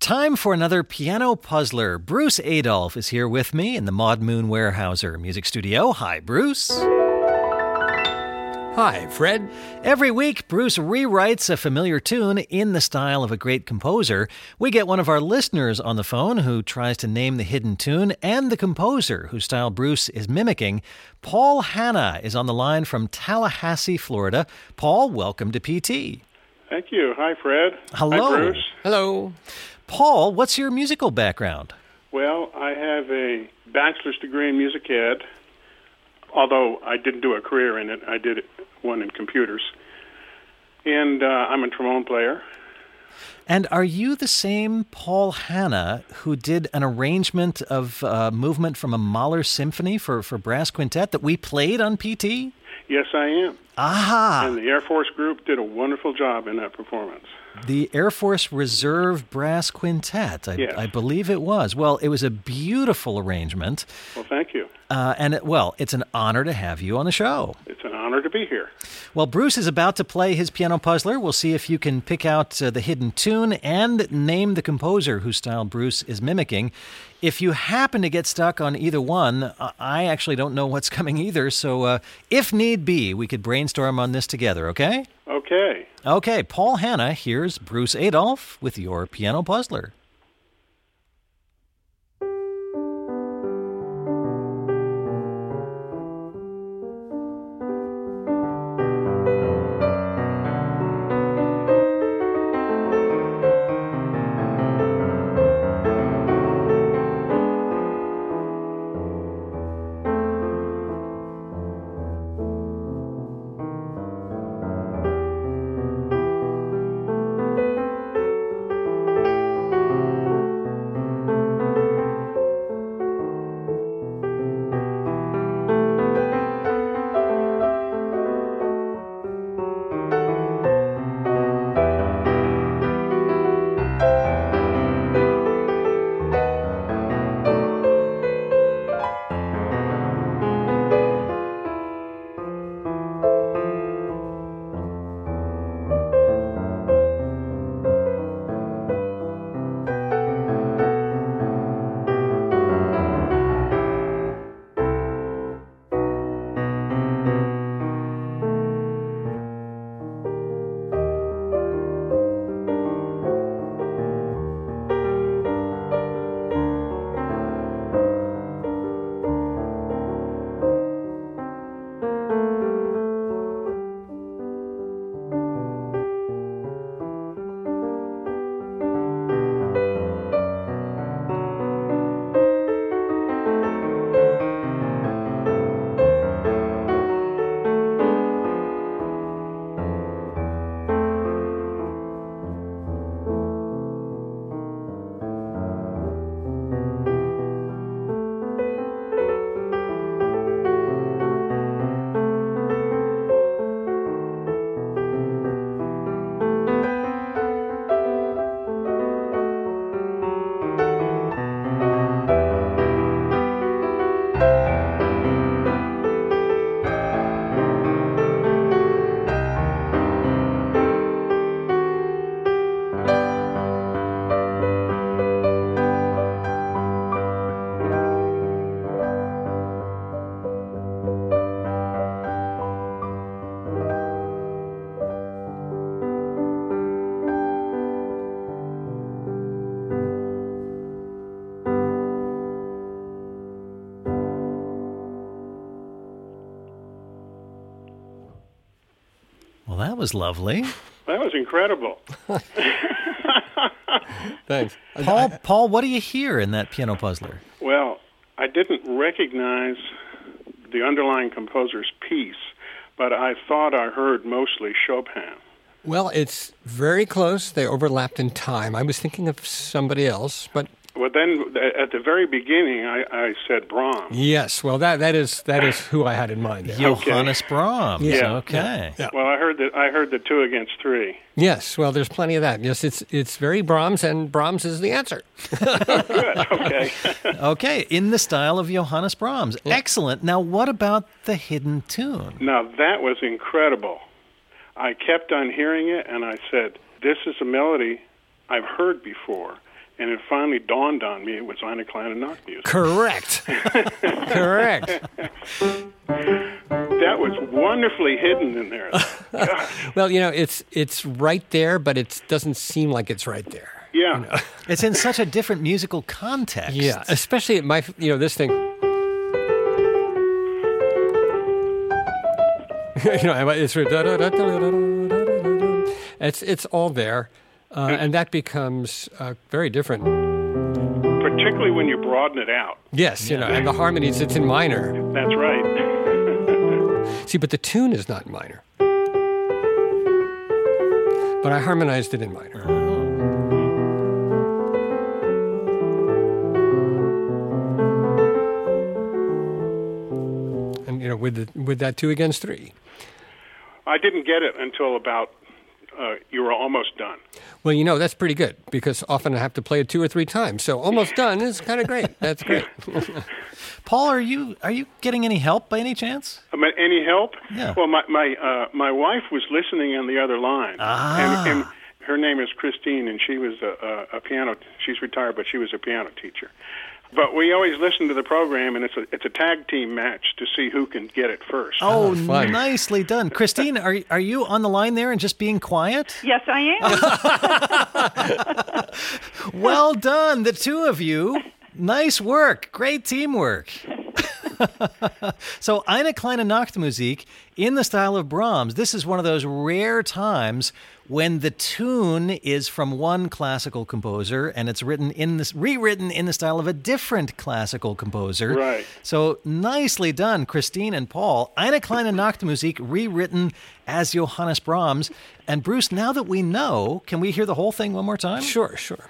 Time for another piano puzzler. Bruce Adolphe is here with me in the Maud Moon Weyerhaeuser Music Studio. Hi, Bruce. Hi, Fred. Every week, Bruce rewrites a familiar tune in the style of a great composer. We get one of our listeners on the phone who tries to name the hidden tune and the composer whose style Bruce is mimicking. Paul Hanna is on the line from Tallahassee, Florida. Paul, welcome to PT. Thank you. Hi, Fred. Hello. Hi, Bruce. Hello. Paul, what's your musical background? Well, I have a bachelor's degree in music ed, although I didn't do a career in it. I did one in computers. And uh, I'm a trombone player. And are you the same Paul Hanna who did an arrangement of uh, movement from a Mahler symphony for, for brass quintet that we played on PT? Yes, I am. Aha! And the Air Force group did a wonderful job in that performance. The Air Force Reserve Brass Quintet, I, Yes. I believe it was. Well, it was a beautiful arrangement. Well, thank you. Uh, and, it, well, it's an honor to have you on the show. Honor to be here. Well, Bruce is about to play his piano puzzler. We'll see if you can pick out uh, the hidden tune and name the composer whose style Bruce is mimicking. If you happen to get stuck on either one, I actually don't know what's coming either. So, uh, if need be, we could brainstorm on this together, okay? Okay. Okay, Paul Hanna, here's Bruce Adolphe with your piano puzzler. Was lovely. That was incredible. Thanks. Paul, Paul, what do you hear in that piano puzzler? Well, I didn't recognize the underlying composer's piece, but I thought I heard mostly Chopin. Well, it's very close. They overlapped in time. I was thinking of somebody else, but Well, then at the very beginning, I, I said Brahms. yes. Well, that that is that is who I had in mind. There. Johannes Brahms. Yeah. Okay. Yeah. Well, I heard that I heard the two against three. Yes. Well, there's plenty of that. Yes, it's it's very Brahms, and Brahms is the answer. Good. Okay. Okay, in the style of Johannes Brahms. Excellent. Now, what about the hidden tune? now that was incredible. I kept on hearing it, and I said, "This is a melody I've heard before." And it finally dawned on me it was Eine kleine Nachtmusik. Correct. Correct. That was wonderfully hidden in there. Well, you know, it's it's right there, but it doesn't seem like it's right there. Yeah. It's in such a different musical context. Yeah, especially at my, you know, this thing. you know, it's it's it's all there, uh, and that becomes uh, very different. Particularly when you broaden it out. Yes, you know, and the harmonies, it's in minor. That's right. See, but the tune is not in minor. But I harmonized it in minor. And you know, with the, with that two against three. I didn't get it until about uh, you were almost done. Well, you know, that's pretty good because often I have to play it two or three times. So almost done is kind of great. That's great. Paul, are you are you getting any help by any chance? Um, any help? Yeah. Well, my my uh, my wife was listening on the other line, Ah. and, and her name is Christine, and she was a, a, a piano. She's retired, but she was a piano teacher. But we always listen to the program, and it's a it's a tag team match to see who can get it first. Oh, oh fun. nicely done, Christine. Are are you on the line there and just being quiet? Yes, I am. Well done, the two of you. Nice work. Great teamwork. so, Eine kleine Nachtmusik in the style of Brahms. This is one of those rare times when the tune is from one classical composer and it's written in this rewritten in the style of a different classical composer. Right. So nicely done, Christine and Paul. Eine kleine Nachtmusik rewritten as Johannes Brahms. And Bruce, now that we know, can we hear the whole thing one more time? Sure, sure.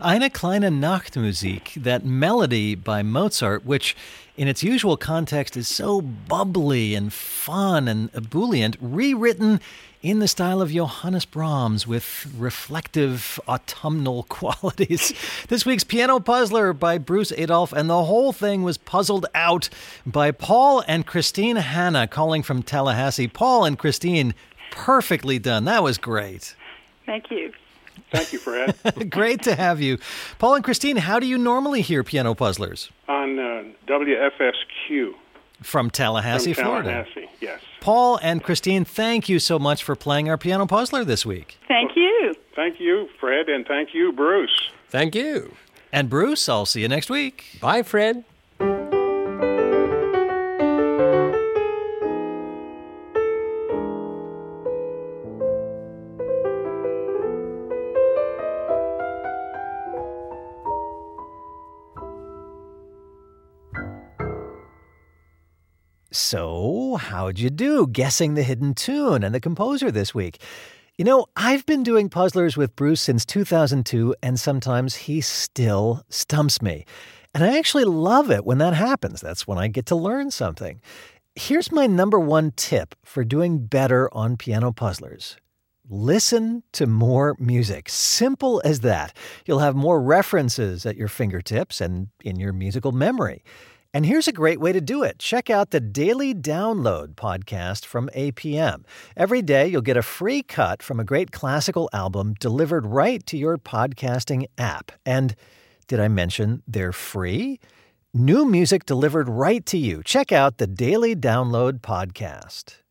Eine kleine Nachtmusik, that melody by Mozart, which in its usual context is so bubbly and fun and ebullient, rewritten in the style of Johannes Brahms with reflective autumnal qualities. This week's Piano Puzzler by Bruce Adolphe, and the whole thing was puzzled out by Paul and Christine Hanna calling from Tallahassee. Paul and Christine, perfectly done. That was great. Thank you. Thank you, Fred. Great to have you. Paul and Christine, how do you normally hear Piano Puzzlers? On uh, WFSQ. From Tallahassee, from Florida. Tallahassee, yes. Paul and Christine, thank you so much for playing our Piano Puzzler this week. Thank you. Thank you, Fred, and thank you, Bruce. Thank you. And Bruce, I'll see you next week. Bye, Fred. So, how'd you do guessing the hidden tune and the composer this week? You know, I've been doing puzzlers with Bruce since 2002, and sometimes he still stumps me. And I actually love it when that happens. That's when I get to learn something. Here's my number one tip for doing better on piano puzzlers listen to more music. Simple as that. You'll have more references at your fingertips and in your musical memory. And here's a great way to do it. Check out the Daily Download podcast from APM. Every day, you'll get a free cut from a great classical album delivered right to your podcasting app. And did I mention they're free? New music delivered right to you. Check out the Daily Download podcast.